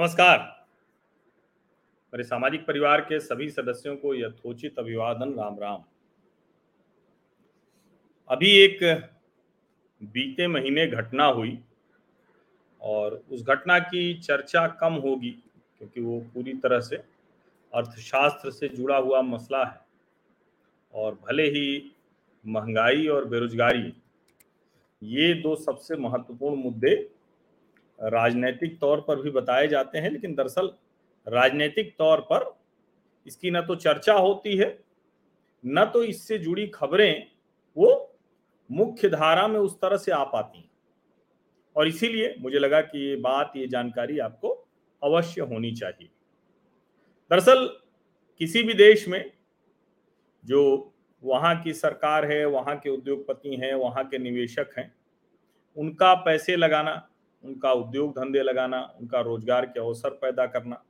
नमस्कार। मेरे सामाजिक परिवार के सभी सदस्यों को यथोचित अभिवादन, राम राम। अभी एक बीते महीने घटना हुई और उस घटना की चर्चा कम होगी क्योंकि वो पूरी तरह से अर्थशास्त्र से जुड़ा हुआ मसला है और भले ही महँगाई और बेरोजगारी ये दो सबसे महत्वपूर्ण मुद्दे राजनीतिक तौर पर भी बताए जाते हैं, लेकिन दरअसल राजनीतिक तौर पर इसकी न तो चर्चा होती है, न तो इससे जुड़ी खबरें वो मुख्य धारा में उस तरह से आ पाती हैं। और इसीलिए मुझे लगा कि ये बात, ये जानकारी आपको अवश्य होनी चाहिए। दरअसल किसी भी देश में जो वहाँ की सरकार है, वहाँ के उद्योगपति हैं, वहाँ के निवेशक हैं, उनका पैसे लगाना उनका उद्योग धंधे लगाना, उनका रोज़गार के अवसर पैदा करना,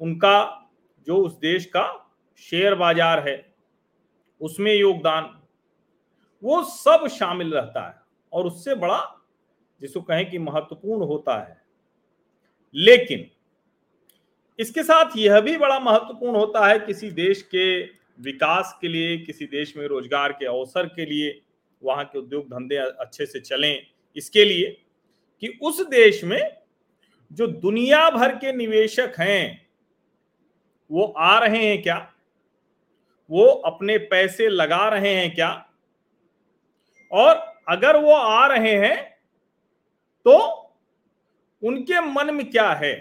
उनका जो उस देश का शेयर बाज़ार है, उसमें योगदान, वो सब शामिल रहता है और उससे बड़ा जिसको कहें कि महत्वपूर्ण होता है। लेकिन इसके साथ यह भी बड़ा महत्वपूर्ण होता है किसी देश के विकास के लिए, किसी देश में रोज़गार के अवसर के लिए, वहाँ के उद्योग धंधे अच्छे से चलें, इसके लिए कि उस देश में जो दुनिया भर के निवेशक हैं, वो आ रहे हैं क्या? वो अपने पैसे लगा रहे हैं क्या? और अगर वो आ रहे हैं तो उनके मन में क्या है?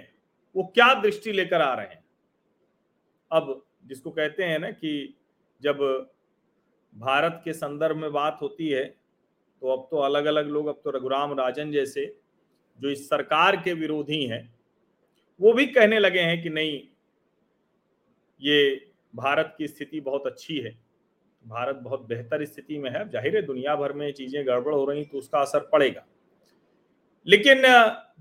वो क्या दृष्टि लेकर आ रहे हैं? अब जिसको कहते हैं ना कि जब भारत के संदर्भ में बात होती है तो अब तो अलग अलग लोग, अब तो रघुराम राजन जैसे जो इस सरकार के विरोधी हैं, वो भी कहने लगे हैं कि नहीं, ये भारत की स्थिति बहुत अच्छी है। भारत बहुत बेहतर स्थिति में है। ज़ाहिर है दुनिया भर में चीज़ें गड़बड़ हो रही तो उसका असर पड़ेगा। लेकिन,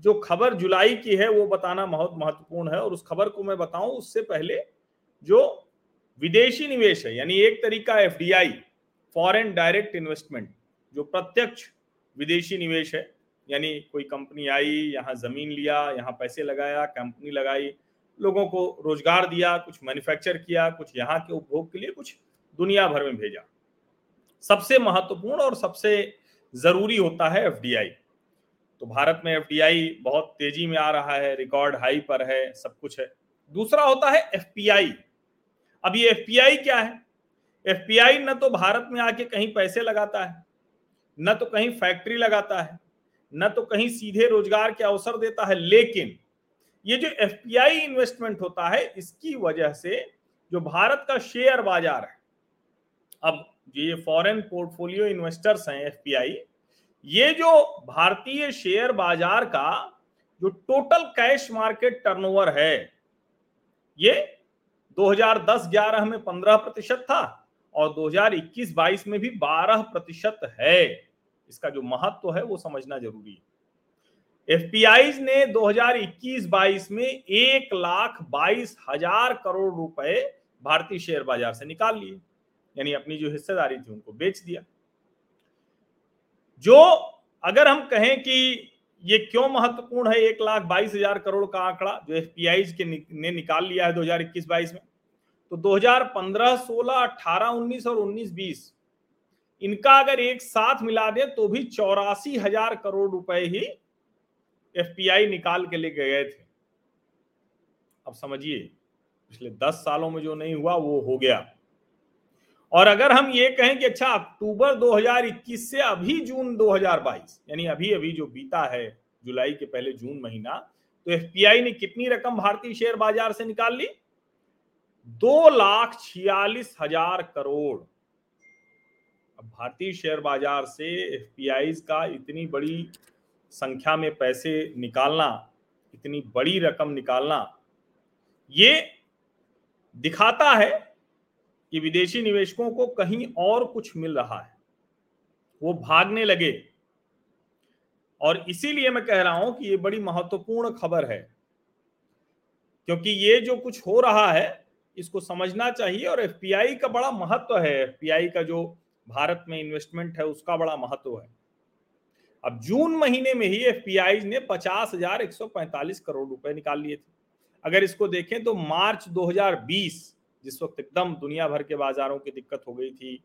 जो खबर जुलाई की है, वो बताना बहुत महत्वपूर्ण है। और उस खबर को मैं बताऊँ, उससे पहले जो विदेशी निवेश है, यानी एक तरीका F D foreign direct investment, जो प्रत्यक्ष विदेशी निवेश है यानी कोई कंपनी आई, यहाँ ज़मीन लिया, यहाँ पैसे लगाया, कंपनी लगाई, लोगों को रोज़गार दिया, कुछ मैन्युफैक्चर किया, कुछ यहाँ के उपभोग के लिए कुछ दुनिया भर में भेजा। सबसे महत्वपूर्ण और सबसे ज़रूरी होता है एफडीआई तो भारत में एफडीआई बहुत तेज़ी में आ रहा है रिकॉर्ड हाई पर है, सब कुछ है। दूसरा होता है एफपीआई अब ये एफपीआई क्या है? एफ़ न तो भारत में आके कहीं पैसे लगाता है, न तो कहीं फैक्ट्री लगाता है न तो कहीं सीधे रोज़गार के अवसर देता है, लेकिन ये जो एफपीआई इन्वेस्टमेंट होता है, इसकी वजह से जो भारत का शेयर बाज़ार है, अब ये फॉरेन पोर्टफोलियो इन्वेस्टर्स हैं एफपीआई, ये जो भारतीय शेयर बाज़ार का जो टोटल कैश मार्केट टर्नओवर है, ये 2010-11 में 15 प्रतिशत था और 2021-22 में भी 12 प्रतिशत है। इसका जो महत्व तो है वो समझना ज़रूरी है। एफ़ ने 2021-22 में एक लाख बाईस हज़ार करोड़ रुपए भारतीय शेयर बाज़ार से निकाल लिए यानी अपनी जो हिस्सेदारी थी उनको बेच दिया। जो अगर हम कहें कि ये क्यों महत्वपूर्ण है एक लाख बाईस हज़ार करोड़ का आंकड़ा जो एफ़ के ने निकाल लिया है 2021-22 में तो 2015, 16, 18, 19 और 19, 20 इनका अगर एक साथ मिला दे तो भी चौरासी हज़ार करोड़ रुपए ही एफपीआई निकाल के लेके गए थे। अब समझिए, पिछले दस सालों में जो नहीं हुआ, वो हो गया। और अगर हम ये कहें कि अच्छा अक्टूबर 2021 से अभी जून 2022 यानी अभी अभी जो बीता है, जुलाई के पहले जून महीना तो एफपीआई ने कितनी रकम भारतीय शेयर बाज़ार से निकाल ली? दो लाख छियालीस हज़ार करोड़। अब भारतीय शेयर बाज़ार से एफपीआई का इतनी बड़ी संख्या में पैसे निकालना, इतनी बड़ी रकम निकालना, ये दिखाता है कि विदेशी निवेशकों को कहीं और कुछ मिल रहा है। वो भागने लगे। और इसीलिए मैं कह रहा हूँ कि ये बड़ी महत्वपूर्ण खबर है, क्योंकि ये जो कुछ हो रहा है, इसको समझना चाहिए और एफपीआई का बड़ा महत्व है। एफपीआई का जो भारत में इन्वेस्टमेंट है, उसका बड़ा महत्व है। अब जून महीने में ही एफपीआई ने पचास हज़ार एक सौ पैंतालीस करोड़ रुपए निकाल लिए थे। अगर इसको देखें तो मार्च 2020 जिस वक्त एकदम दुनिया भर के बाजारों की दिक्कत हो गई थी,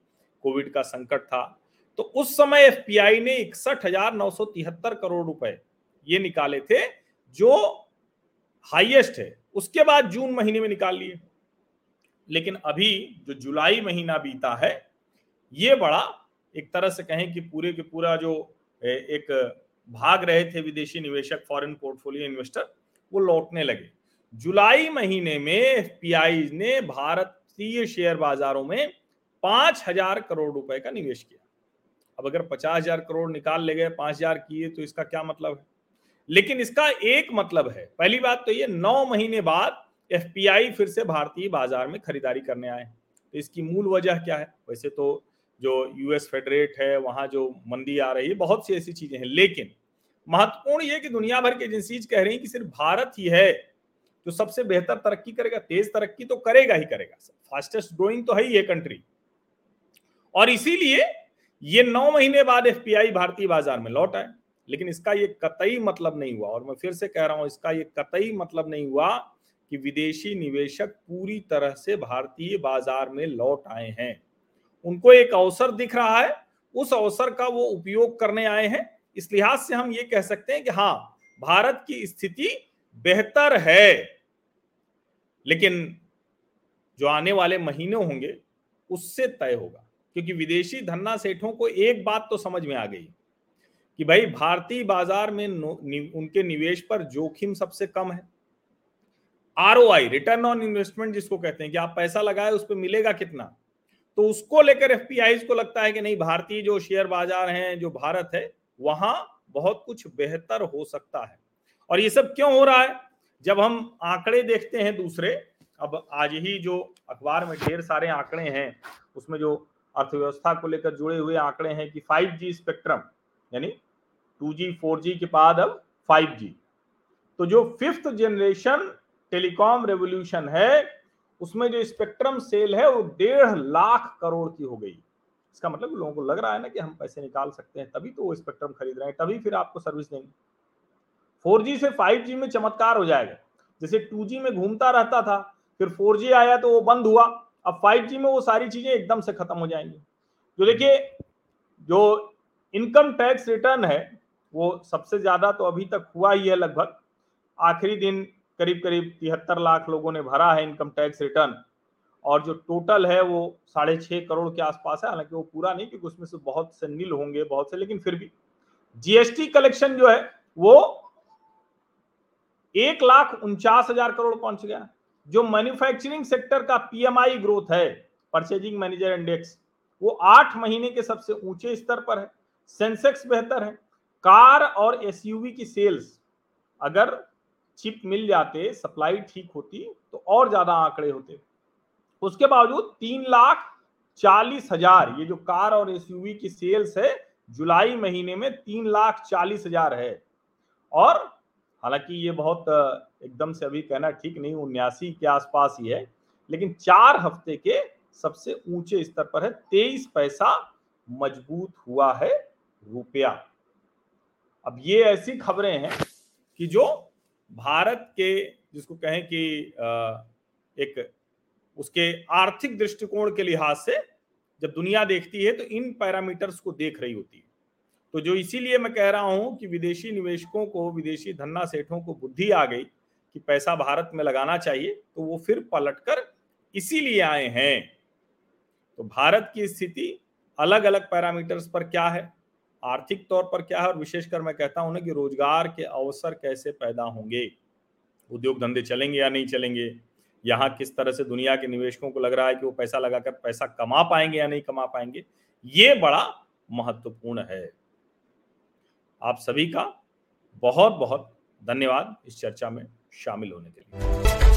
कोविड का संकट था तो उस समय एफपीआई ने इकसठ हज़ार नौ सौ तिहत्तर करोड़ रुपए ये निकाले थे, जो हाईएस्ट है। उसके बाद जून महीने में निकाल लिए। लेकिन अभी जो जुलाई महीना बीता है ये बड़ा एक तरह से कहें कि पूरे के पूरा जो एक भाग रहे थे विदेशी निवेशक फॉरेन पोर्टफोलियो इन्वेस्टर वो लौटने लगे। जुलाई महीने में एफपीआई ने भारतीय शेयर बाजारों में पाँच हज़ार करोड़ रुपए का निवेश किया। अब अगर पचास हज़ार करोड़ निकाल ले गए, पाँच हज़ार किए तो इसका क्या मतलब है? लेकिन इसका एक मतलब है, पहली बात तो ये, नौ महीने बाद एफपीआई फिर से भारतीय बाज़ार में खरीदारी करने आए तो इसकी मूल वजह क्या है? वैसे तो जो यूएस फेडरेट है, वहाँ जो मंदी आ रही है, बहुत सी ऐसी चीज़ें हैं। लेकिन महत्वपूर्ण ये कि दुनिया भर की एजेंसीज कह रही हैं कि सिर्फ़ भारत ही है जो सबसे बेहतर तरक्की करेगा, तेज तरक्की तो करेगा ही करेगा। फास्टेस्ट ग्रोइंग तो है ही ये कंट्री और इसीलिए ये नौ महीने बाद एफपीआई भारतीय बाज़ार में लौट आए। लेकिन इसका ये कतई मतलब नहीं हुआ। और मैं फिर से कह रहा हूँ, इसका ये कतई मतलब नहीं हुआ कि विदेशी निवेशक पूरी तरह से भारतीय बाज़ार में लौट आए हैं। उनको एक अवसर दिख रहा है, उस अवसर का वो उपयोग करने आए हैं। इस लिहाज से हम ये कह सकते हैं कि हाँ भारत की स्थिति बेहतर है। लेकिन जो आने वाले महीने होंगे, उससे तय होगा, क्योंकि विदेशी धन्ना सेठों को एक बात तो समझ में आ गई कि भाई, भारतीय बाज़ार में उनके निवेश पर जोखिम सबसे कम है। आरओआई रिटर्न ऑन इन्वेस्टमेंट जिसको कहते हैं कि आप पैसा लगाए, उस पर मिलेगा कितना? तो उसको लेकर एफ़ को लगता है कि नहीं, भारतीय जो शेयर बाज़ार हैं, जो भारत है, वहाँ बहुत कुछ बेहतर हो सकता है। और ये सब क्यों हो रहा है? जब हम आंकड़े देखते हैं दूसरे, अब आज ही जो अखबार में ढेर सारे आंकड़े हैं, उसमें जो अर्थव्यवस्था को लेकर जुड़े हुए आंकड़े हैं कि 5G स्पेक्ट्रम, यानी 2G 4G के बाद अब 5G तो जो फिफ्थ जनरेशन टेलीकॉम रेवोल्यूशन है उसमें जो स्पेक्ट्रम सेल है, वो डेढ़ लाख करोड़ की हो गई। इसका मतलब लोगों को लग रहा है ना कि हम पैसे निकाल सकते हैं, तभी तो वो स्पेक्ट्रम खरीद रहे हैं, तभी फिर आपको सर्विस देंगे। फोर से फाइव में चमत्कार हो जाएगा। जैसे टू में घूमता रहता था, फिर फोर आया तो वो बंद हुआ। अब फाइव में वो सारी चीज़ें एकदम से खत्म हो जाएँगी। जो देखिए, जो इनकम टैक्स रिटर्न है, वो सबसे ज़्यादा तो अभी तक हुआ ही है लगभग। आखिरी दिन करीब करीब तिहत्तर लाख लोगों ने भरा है इनकम टैक्स रिटर्न। और जो टोटल है वो साढ़े छह करोड़ के आसपास है। हालाँकि वो पूरा नहीं क्योंकि उसमें से बहुत से नील होंगे, बहुत से, लेकिन फिर भी। जीएसटी कलेक्शन जो है, वो एक लाख उनचास हज़ार करोड़ पहुँच गया। जो मैन्युफैक्चरिंग सेक्टर का पीएमआई ग्रोथ है परचेजिंग मैनेजर इंडेक्स वो आठ महीने के सबसे ऊँचे स्तर पर है। सेंसेक्स बेहतर है। कार और एसयूवी की सेल्स अगर चिप मिल जाते, सप्लाई ठीक होती तो और ज़्यादा आंकड़े होते। उसके बावजूद तीन लाख चालीस हज़ार, ये जो कार और एसयूवी की सेल्स है, जुलाई महीने में तीन लाख चालीस हज़ार है। और हालाँकि ये बहुत एकदम से अभी कहना ठीक नहीं, उन्यासी के आसपास ही है, लेकिन चार हफ़्ते के सबसे ऊँचे स्तर पर है, तेईस पैसा मज़बूत हुआ है रुपया। अब ये ऐसी खबरें हैं कि जो भारत के, जिसको कहें कि एक उसके आर्थिक दृष्टिकोण के लिहाज से जब दुनिया देखती है तो इन पैरामीटर्स को देख रही होती है। तो जो इसीलिए मैं कह रहा हूँ कि विदेशी निवेशकों को, विदेशी धन्ना सेठों को बुद्धि आ गई कि पैसा भारत में लगाना चाहिए तो वो फिर पलटकर इसीलिए आए हैं। तो भारत की स्थिति अलग अलग पैरामीटर्स पर क्या है? आर्थिक तौर पर क्या है? और विशेषकर मैं कहता हूँ ना कि रोज़गार के अवसर कैसे पैदा होंगे? उद्योग धंधे चलेंगे या नहीं चलेंगे? यहाँ किस तरह से दुनिया के निवेशकों को लग रहा है कि वो पैसा लगाकर पैसा कमा पाएँगे या नहीं कमा पाएँगे? ये बड़ा महत्वपूर्ण है। आप सभी का बहुत बहुत धन्यवाद इस चर्चा में शामिल होने के लिए।